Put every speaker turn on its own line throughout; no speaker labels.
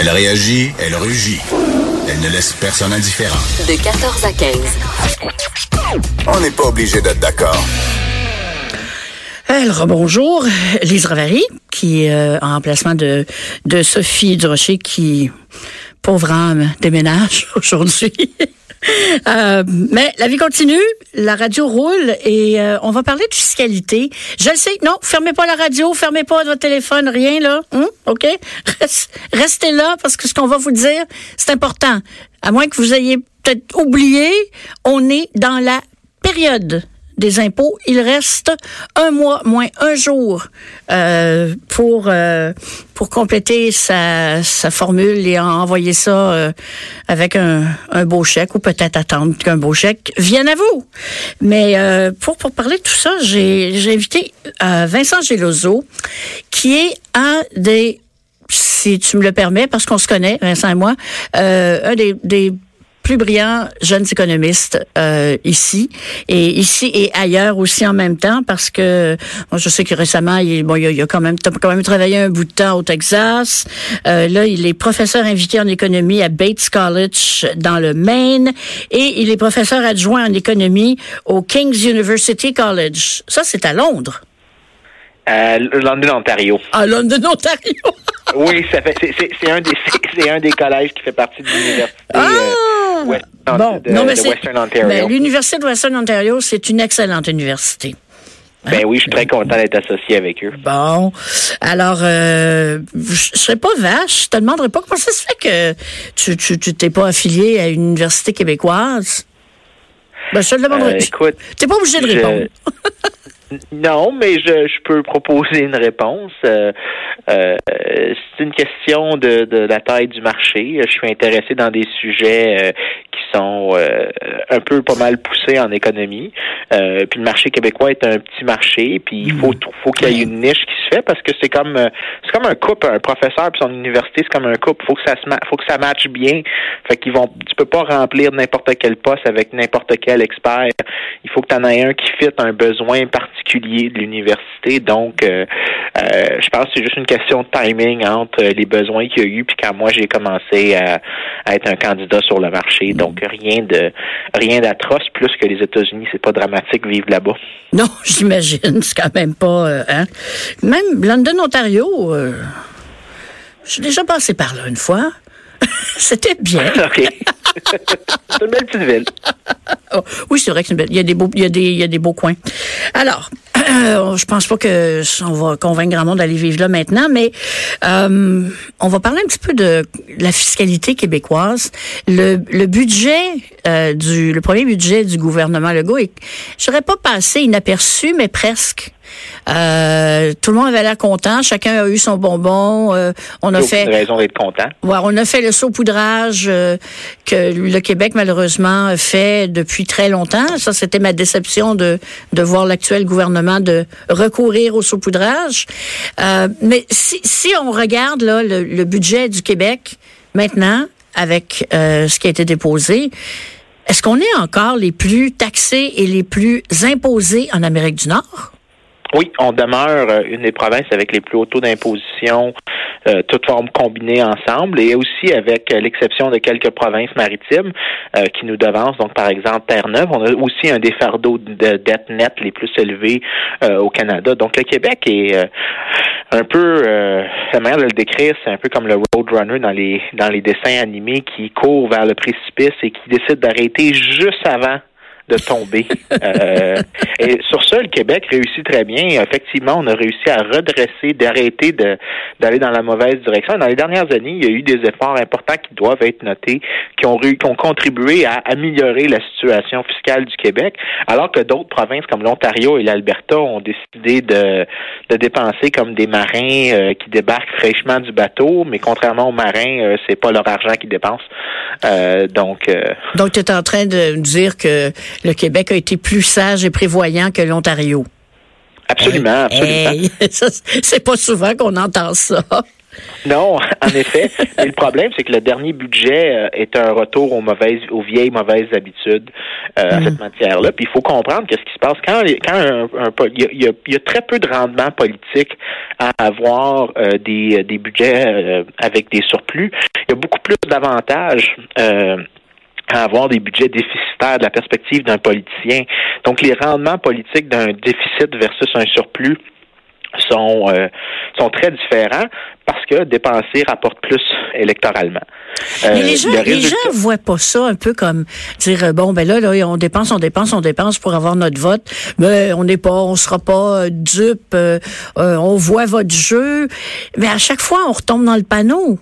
Elle réagit, elle rugit. Elle ne laisse personne indifférent.
De 14 à 15.
On n'est pas obligé d'être d'accord.
Elle rebonjour, Lise Ravary, qui est euh, en remplacement de, de Sophie Durocher, qui, pauvre âme, déménage aujourd'hui. Euh, mais la vie continue, la radio roule et euh, on va parler de fiscalité. Je le sais, non, fermez pas la radio, fermez pas votre téléphone, rien là, hein, ok? Restez là parce que ce qu'on va vous dire, c'est important. À moins que vous ayez peut-être oublié, on est dans la période des impôts, il reste un mois moins un jour euh, pour euh, pour compléter sa, sa formule et envoyer ça euh, avec un, un beau chèque ou peut-être attendre qu'un beau chèque vienne à vous. Mais pour pour parler de tout ça, j'ai invité Vincent Gelozo qui est un des si tu me le permets, parce qu'on se connaît, Vincent et moi, euh, un des, des plus brillants jeunes économistes euh, ici. Et ici et ailleurs aussi en même temps parce que je sais que récemment il, bon, il, a, a quand même quand même travaillé un bout de temps au Texas. Euh, là il est professeur invité en économie à Bates College dans le Maine. Et il est professeur adjoint en économie au King's University College. Ça c'est à Londres
à London, Ontario.
à London Ontario
Oui, ça fait c'est- un des c'est- un des collèges qui fait partie de l'université
Ah!
euh, West-
Bon,
de,
non, mais
de
c'est-
Western Ontario.
mais l'université de Western Ontario, c'est une excellente université.
ben oui, je suis très content d'être associé avec eux.
Bon, alors, euh, je serais pas vache. Je te demanderais pas comment ça se fait que tu tu tu t'es pas affilié à une université québécoise? Ben, je te le demanderai.
Euh, écoute,
T'es pas obligé de
je-
répondre.
Non, mais je, je peux proposer une réponse. Euh, euh, c'est une question de, de la taille du marché. Je suis intéressé dans des sujets euh, qui sont euh, un peu pas mal poussés en économie. Euh, puis le marché québécois est un petit marché, puis il faut faut qu'il y ait une niche qui se fait parce que c'est comme euh, c'est comme un couple, un professeur puis son université, c'est comme un couple. Faut que ça se faut que ça matche bien. Fait qu'ils vont tu peux pas remplir n'importe quel poste avec n'importe quel expert. Il faut que tu en aies un qui fit un besoin particulier de l'université. Donc, euh, euh, je pense que c'est juste une question de timing entre les besoins qu'il y a eu puis quand moi j'ai commencé à, à être un candidat sur le marché. Donc, rien de rien d'atroce. Plus que les États-Unis, c'est pas dramatique vivre là-bas.
Non, j'imagine. C'est quand même pas. euh, hein. Même London, Ontario, euh, je suis déjà passé par là une fois. C'était bien.
c'est une belle petite ville.
Oh, oui, c'est vrai que c'est une belle- il y a des beaux, il y a des, il y a des beaux coins. Alors, je pense pas que on va convaincre grand monde d'aller vivre là maintenant, mais euh, on va parler un petit peu de la fiscalité québécoise. Le, le budget euh, du, le premier budget du gouvernement Legault, je serais pas passé inaperçu, mais presque. Euh, tout le monde avait l'air content, chacun a eu son bonbon. euh, on a fait
raison d'être content.
Ouais, on a fait le saupoudrage euh, que le Québec malheureusement fait depuis très longtemps. Ça, c'était ma déception de de voir l'actuel gouvernement de recourir au saupoudrage. Euh, mais si, si on regarde là le, le budget du Québec maintenant avec euh, ce qui a été déposé, est-ce qu'on est encore les plus taxés et les plus imposés en Amérique du Nord?
Oui, on demeure euh, une des provinces avec les plus hauts taux d'imposition, euh, toutes formes combinées ensemble, et aussi avec euh, l'exception de quelques provinces maritimes euh, qui nous devancent. Donc, par exemple, Terre-Neuve, on a aussi un des fardeaux de dette nette les plus élevés euh, au Canada. Donc, le Québec est euh, un peu, la manière de le décrire, c'est un peu comme le Roadrunner dans les dans les dessins animés qui court vers le précipice et qui décide d'arrêter juste avant de tomber. Euh, et sur ça, le Québec réussit très bien. Effectivement, on a réussi à redresser, d'arrêter d'aller dans la mauvaise direction. Dans les dernières années, il y a eu des efforts importants qui doivent être notés, qui ont, contribué à améliorer la situation fiscale du Québec, alors que d'autres provinces comme l'Ontario et l'Alberta ont décidé de, de dépenser comme des marins euh, qui débarquent fraîchement du bateau, mais contrairement aux marins, euh, c'est pas leur argent qu'ils dépensent. Euh, donc,
donc tu es en train de dire que le Québec a été plus sage et prévoyant que l'Ontario.
Absolument, absolument.
c'est pas souvent qu'on entend ça.
Non, en effet. Mais le problème, c'est que le dernier budget euh, est un retour aux mauvaises, aux vieilles mauvaises habitudes euh, à mm. cette matière-là. Puis il faut comprendre qu'est-ce qui se passe quand, quand il, y a, très peu de rendement politique à avoir euh, des, des budgets avec des surplus. Il y a beaucoup plus d'avantages à avoir des budgets déficitaires de la perspective d'un politicien. Donc les rendements politiques d'un déficit versus un surplus sont euh, sont très différents parce que dépenser rapporte plus électoralement.
Euh, Mais les gens, les gens voient pas ça un peu comme dire euh, bon ben là, là on dépense, on dépense, on dépense pour avoir notre vote. Mais on n'est pas, on sera pas dupe. on voit votre jeu. Mais à chaque fois, on retombe dans le panneau.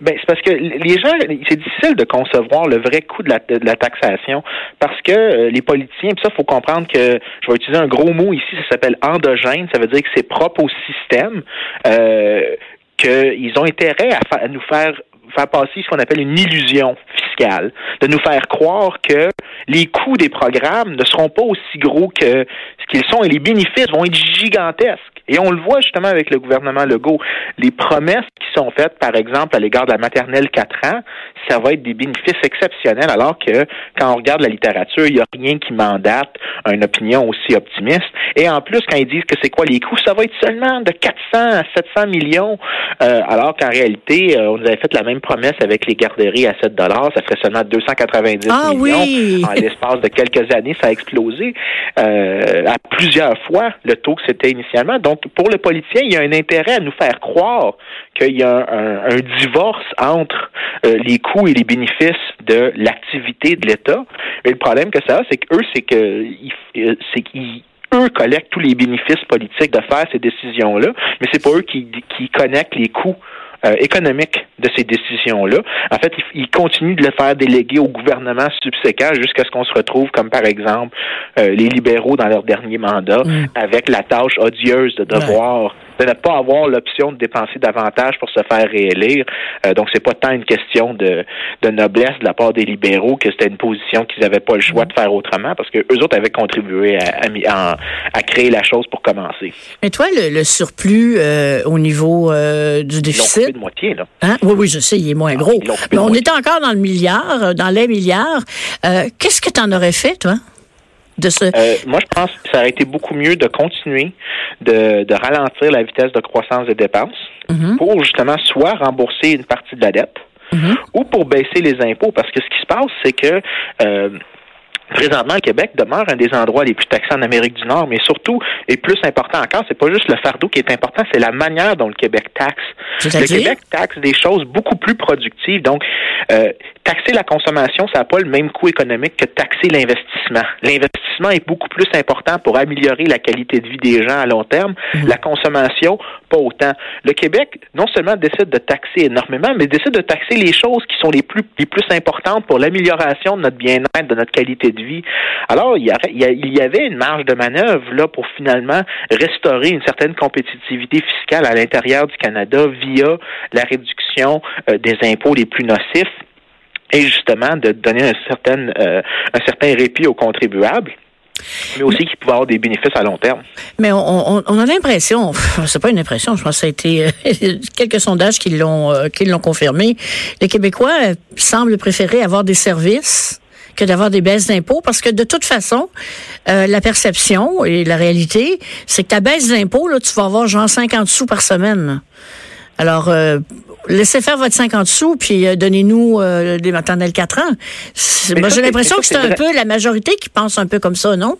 Ben, c'est parce que les gens, c'est difficile de concevoir le vrai coût de la, de la taxation parce que euh, les politiciens, puis ça, faut comprendre que je vais utiliser un gros mot ici, ça s'appelle endogène, ça veut dire que c'est propre au système, euh, qu'ils ont intérêt à, à nous faire faire passer ce qu'on appelle une illusion fiscale, de nous faire croire que les coûts des programmes ne seront pas aussi gros que ce qu'ils sont et les bénéfices vont être gigantesques. Et on le voit justement avec le gouvernement Legault. Les promesses qui sont faites, par exemple, à l'égard de la maternelle 4 ans, ça va être des bénéfices exceptionnels, alors que quand on regarde la littérature, il n'y a rien qui mandate une opinion aussi optimiste. Et en plus, quand ils disent que c'est quoi les coûts, ça va être seulement de 400 à 700 millions, euh, alors qu'en réalité, euh, on nous avait fait la même promesse avec les garderies à 7 dollars, ça ferait seulement 290
ah,
millions.
Oui.
En l'espace de quelques années, ça a explosé euh, à plusieurs fois le taux que c'était initialement. Donc, pour le politicien, il y a un intérêt à nous faire croire qu'il y a un, divorce entre euh, les coûts et les bénéfices de l'activité de l'État. Mais le problème que ça a, c'est qu'eux, c'est que euh, c'est qu'ils eux collectent tous les bénéfices politiques de faire ces décisions-là, mais c'est pas eux qui, qui connectent les coûts euh, économique de ces décisions-là. En fait, il, continue de le faire déléguer au gouvernement subséquent jusqu'à ce qu'on se retrouve, comme par exemple euh, les libéraux dans leur dernier mandat, mm. avec la tâche odieuse de devoir de ne pas avoir l'option de dépenser davantage pour se faire réélire. Euh, donc, c'est pas tant une question de, de noblesse de la part des libéraux que c'était une position qu'ils n'avaient pas le choix de faire autrement parce que eux autres avaient contribué à, à, créer la chose pour commencer.
Mais toi, le, surplus euh, au niveau euh, du déficit?
de moitié, là.
Hein? Oui, oui, je sais, il est moins ah, gros. Mais on était encore dans le milliard, dans les milliards. Qu'est-ce que tu en aurais fait, toi?
Euh, moi, je pense que ça aurait été beaucoup mieux de continuer de, de ralentir la vitesse de croissance des dépenses mhm. pour justement soit rembourser une partie de la dette mhm. ou pour baisser les impôts. Parce que ce qui se passe, c'est que euh, Présentement, le Québec demeure un des endroits les plus taxés en Amérique du Nord, mais surtout, et plus important encore, c'est pas juste le fardeau qui est important, c'est la manière dont le Québec taxe. Le Québec taxe des choses beaucoup plus productives. Donc, euh, taxer la consommation, ça n'a pas le même coût économique que taxer l'investissement. L'investissement est beaucoup plus important pour améliorer la qualité de vie des gens à long terme. Mhm. La consommation, pas autant. Le Québec, non seulement décide de taxer énormément, mais décide de taxer les choses qui sont les plus, les plus importantes pour l'amélioration de notre bien-être, de notre qualité de vie. Alors, il y, avait une marge de manœuvre là pour finalement restaurer une certaine compétitivité fiscale à l'intérieur du Canada via la réduction euh, des impôts les plus nocifs et justement de donner un certain, euh, un certain répit aux contribuables mais aussi qui pouvait avoir des bénéfices à long terme.
Mais on, a l'impression, c'est pas une impression, je pense que ça a été euh, quelques sondages qui l'ont qui l'ont confirmé. Les Québécois semblent préférer avoir des services que d'avoir des baisses d'impôts parce que de toute façon, euh, la perception et la réalité, c'est que ta baisse d'impôts, là, tu vas avoir genre 50 sous par semaine. Alors, euh, laissez faire votre 50 sous, puis euh, donnez-nous des maternelles 4 ans. Moi, j'ai l'impression que c'est un peu la majorité qui pense un peu comme ça, non?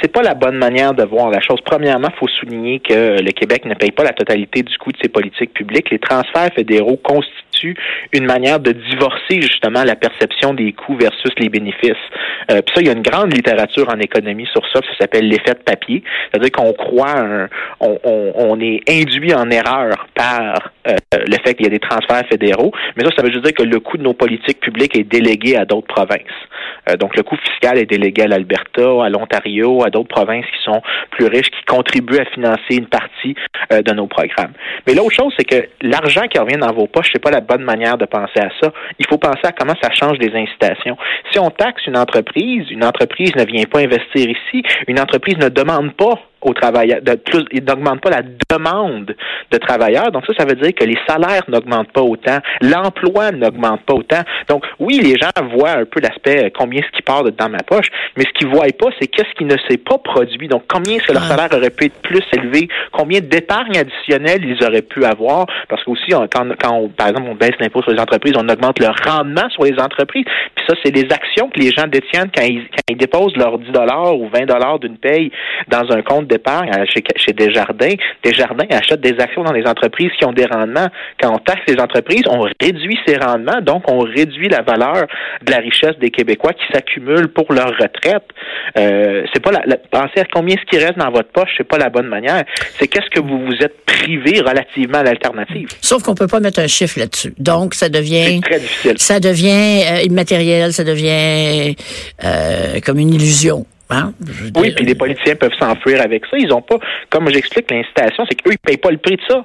c'est pas la bonne manière de voir la chose. Premièrement, il faut souligner que le Québec ne paye pas la totalité du coût de ses politiques publiques. Les transferts fédéraux constituent une manière de divorcer justement la perception des coûts versus les bénéfices. Euh, puis ça, il y a une grande littérature en économie sur ça, ça s'appelle l'effet de papier. C'est-à-dire qu'on croit, on, est induit en erreur par euh, le fait qu'il y a des transferts fédéraux, mais ça, ça veut juste dire que le coût de nos politiques publiques est délégué à d'autres provinces. Euh, donc, le coût fiscal est délégué à l'Alberta, à l'Ontario, à d'autres provinces qui sont plus riches, qui contribuent à financer une partie de nos programmes. Mais l'autre chose, c'est que l'argent qui revient dans vos poches, c'est pas la bonne manière de penser à ça. Il faut penser à comment ça change les incitations. Si on taxe une entreprise, une entreprise ne vient pas investir ici, une entreprise ne demande pas aux travailleurs, de plus, il n'augmente pas la demande de travailleurs. Donc ça, ça veut dire que les salaires n'augmentent pas autant, l'emploi n'augmente pas autant. Donc oui, les gens voient un peu l'aspect euh, combien ce qui part dans ma poche, mais ce qu'ils voient pas, c'est qu'est-ce qui ne s'est pas produit. Donc combien est-ce que leur salaire aurait pu être plus élevé, combien d'épargne additionnelle ils auraient pu avoir, parce qu'aussi quand, quand on, par exemple on baisse l'impôt sur les entreprises, on augmente le rendement sur les entreprises. Puis ça, c'est les actions que les gens détiennent quand ils, quand ils déposent leurs 10 dollars ou 20 dollars d'une paye dans un compte d'épargne chez, chez Desjardins. Desjardins achètent des actions dans les entreprises qui ont des rendements. Quand on taxe les entreprises, on réduit ces rendements, donc on réduit la valeur de la richesse des Québécois qui s'accumulent pour leur retraite. Euh, c'est pas la, la, penser à combien ce qui reste dans votre poche, c'est pas la bonne manière. C'est qu'est-ce que vous vous êtes privé relativement à l'alternative.
Sauf qu'on peut pas mettre un chiffre là-dessus. Donc ça devient
très difficile.
Ça devient euh, immatériel, ça devient euh, comme une illusion. Hein?
Oui, puis les politiciens peuvent s'enfuir avec ça. Ils ont pas, comme j'explique, l'incitation, c'est qu'eux, ils payent pas le prix de ça.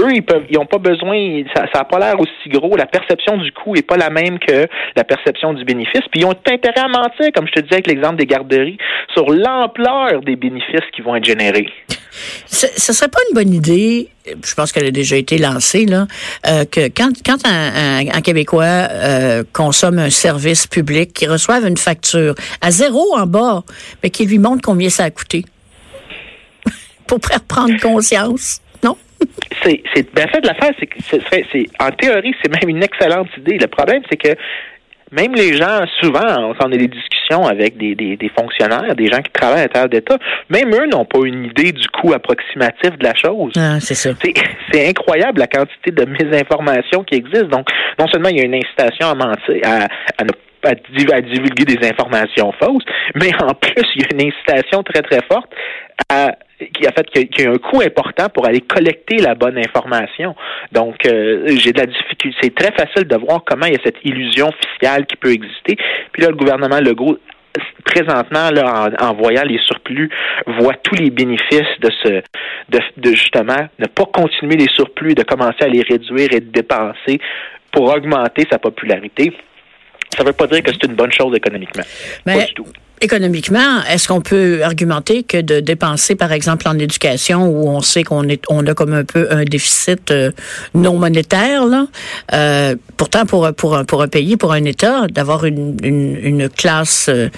Eux, ils peuvent, ils ont pas besoin, ça n'a pas l'air aussi gros. La perception du coût est pas la même que la perception du bénéfice. Puis ils ont intérêt à mentir, comme je te disais avec l'exemple des garderies, sur l'ampleur des bénéfices qui vont être générés.
Ce, ce serait pas une bonne idée, je pense qu'elle a déjà été lancée, là, euh, que quand, quand un, Québécois euh, consomme un service public, qu'il reçoive une facture à zéro en bas, mais qu'il lui montre combien ça a coûté. Pour faire prendre conscience. Non?
C'est, c'est, ben, en fait, l'affaire, c'est que c'est, en théorie, c'est même une excellente idée. Le problème, c'est que même les gens, souvent, quand on a des discussions avec des, des, des fonctionnaires, des gens qui travaillent à l'intérieur d'État, même eux n'ont pas une idée du coût approximatif de la chose.
Ah, c'est ça.
C'est, incroyable la quantité de mésinformations qui existent. Donc, non seulement il y a une incitation à mentir, à, à ne à, à divulguer des informations fausses, mais en plus, il y a une incitation très, très forte à qui a fait qu'il y a un coût important pour aller collecter la bonne information. Donc, euh, j'ai de la difficulté. C'est très facile de voir comment il y a cette illusion fiscale qui peut exister. Puis là, le gouvernement Legault présentement, là, en, voyant les surplus, voit tous les bénéfices de ce, de, de justement ne pas continuer les surplus, de commencer à les réduire et de dépenser pour augmenter sa popularité. Ça ne veut pas dire que c'est une bonne chose économiquement.
Mais... Pas du tout économiquement, est-ce qu'on peut argumenter que de dépenser, par exemple, en éducation, où on sait qu'on est, on a comme un peu un déficit euh, non monétaire, là, euh, pourtant pour pour un pour un pays, pour un État, d'avoir une, une, une classe, euh,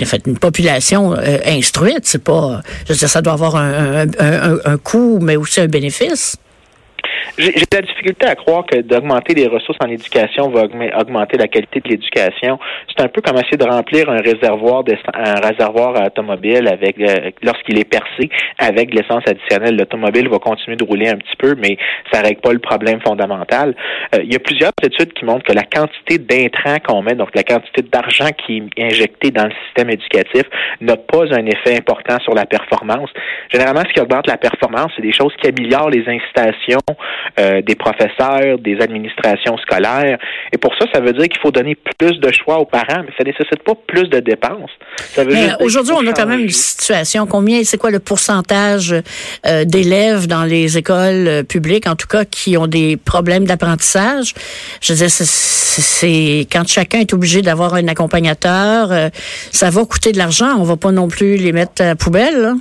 en fait, une population euh, instruite, c'est pas, je veux dire, ça doit avoir un, un, un, un coût, mais aussi un bénéfice.
J'ai de la difficulté à croire que d'augmenter les ressources en éducation va augmenter la qualité de l'éducation. C'est un peu comme essayer de remplir un réservoir de, un réservoir automobile avec euh, lorsqu'il est percé avec l'essence additionnelle. L'automobile va continuer de rouler un petit peu, mais ça règle pas le problème fondamental. Euh, il y a plusieurs études qui montrent que la quantité d'intrants qu'on met, donc la quantité d'argent qui est injecté dans le système éducatif, n'a pas un effet important sur la performance. Généralement, ce qui augmente la performance, c'est des choses qui améliorent les incitations euh, des professeurs, des administrations scolaires. Et pour ça, ça veut dire qu'il faut donner plus de choix aux parents, mais ça ne nécessite pas plus de dépenses.
Aujourd'hui, on a quand même une situation. Combien, c'est quoi le pourcentage euh, d'élèves dans les écoles euh, publiques, en tout cas, qui ont des problèmes d'apprentissage? Je veux dire, c'est quand chacun est obligé d'avoir un accompagnateur, euh, ça va coûter de l'argent. On va pas non plus les mettre à la poubelle. Là.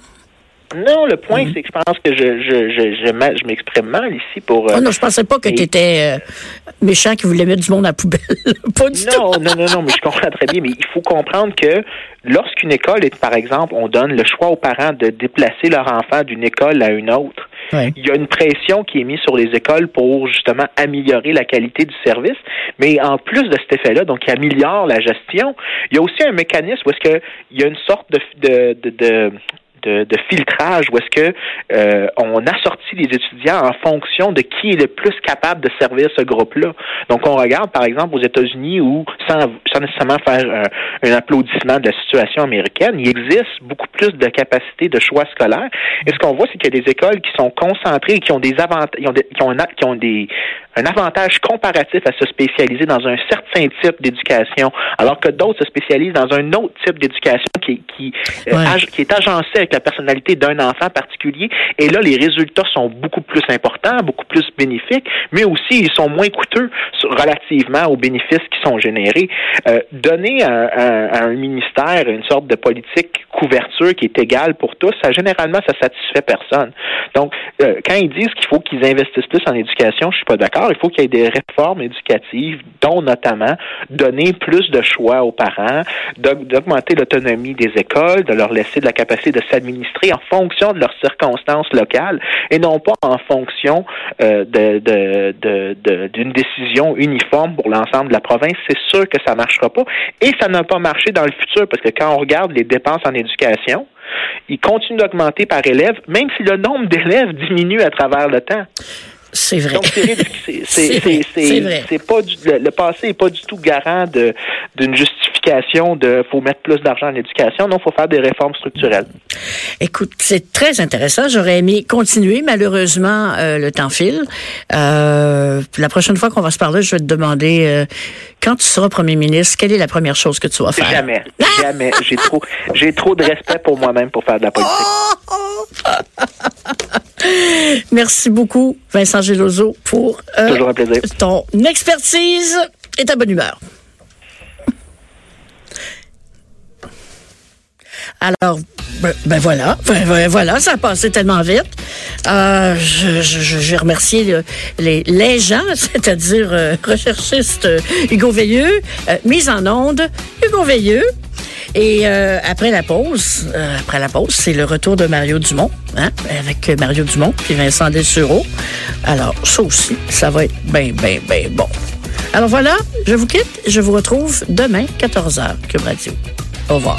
Non, le point, mm-hmm. c'est que je pense que je, je, je, je, je m'exprime mal ici pour.
Euh, oh non, je pensais pas que tu étais euh, méchant qui voulait mettre du monde à la poubelle. pas du
non, tout. non, non, non, mais je comprends très bien. Mais il faut comprendre que lorsqu'une école est, par exemple, on donne le choix aux parents de déplacer leur enfant d'une école à une autre, il y a une pression qui est mise sur les écoles pour justement améliorer la qualité du service. Mais en plus de cet effet-là, donc qui améliore la gestion, il y a aussi un mécanisme où est-ce qu'il y a une sorte de, de, de, de de, de filtrage où est-ce que euh, on assortit les étudiants en fonction de qui est le plus capable de servir ce groupe-là. Donc, on regarde, par exemple, aux États-Unis où, sans, sans nécessairement faire un, un applaudissement de la situation américaine, il existe beaucoup plus de capacité de choix scolaire. Et ce qu'on voit, c'est qu'il y a des écoles qui sont concentrées et qui ont des avantages, qui ont, des, qui ont des, un avantage comparatif à se spécialiser dans un certain type d'éducation, alors que d'autres se spécialisent dans un autre type d'éducation qui, qui, euh,
Ouais.
ag- qui est agencé avec la personnalité d'un enfant particulier. Et là, les résultats sont beaucoup plus importants, beaucoup plus bénéfiques, mais aussi ils sont moins coûteux relativement aux bénéfices qui sont générés. Euh, donner à, à- à un ministère une sorte de politique couverture qui est égale pour tous, ça généralement ça satisfait personne. Donc, euh, quand ils disent qu'il faut qu'ils investissent plus en éducation, je suis pas d'accord. Il faut qu'il y ait des réformes éducatives, dont notamment donner plus de choix aux parents, d'aug- d'augmenter l'autonomie des écoles, de leur laisser de la capacité de s'administrer en fonction de leurs circonstances locales et non pas en fonction euh, d'une décision uniforme pour l'ensemble de la province. C'est sûr que ça marchera pas et ça n'a pas marché dans le futur parce que quand on regarde les dépenses en éducation, ils continuent d'augmenter par élève, même si le nombre d'élèves diminue à travers le temps.
C'est vrai.
Donc, c'est c'est- pas du, le, le passé est pas du tout garant de d'une justification de faut mettre plus d'argent en éducation. Non, faut faire des réformes structurelles.
Écoute, c'est très intéressant. J'aurais aimé continuer. Malheureusement, euh, le temps file. Euh, la prochaine fois qu'on va se parler, je vais te demander, euh, quand tu seras premier ministre, quelle est la première chose que tu vas faire?
Jamais, jamais. J'ai trop j'ai trop de respect pour moi-même pour faire de la politique.
Merci beaucoup, Vincent Geloso, pour euh,
Toujours un plaisir.
ton expertise et ta bonne humeur. Alors, ben, ben voilà, ben, ben voilà, ça a passé tellement vite. Euh, je, je, je- le- les, les gens, c'est-à-dire euh, recherchiste euh, Hugo Veilleux, euh, mise en onde Hugo Veilleux. Et après la pause, après la pause, c'est le retour de Mario Dumont, hein, avec Mario Dumont puis Vincent Dessureau. Alors, ça aussi, ça va être bien, bien, bien bon. Alors voilà, je vous quitte. Je vous retrouve demain, 14h, Cube Radio. Au revoir.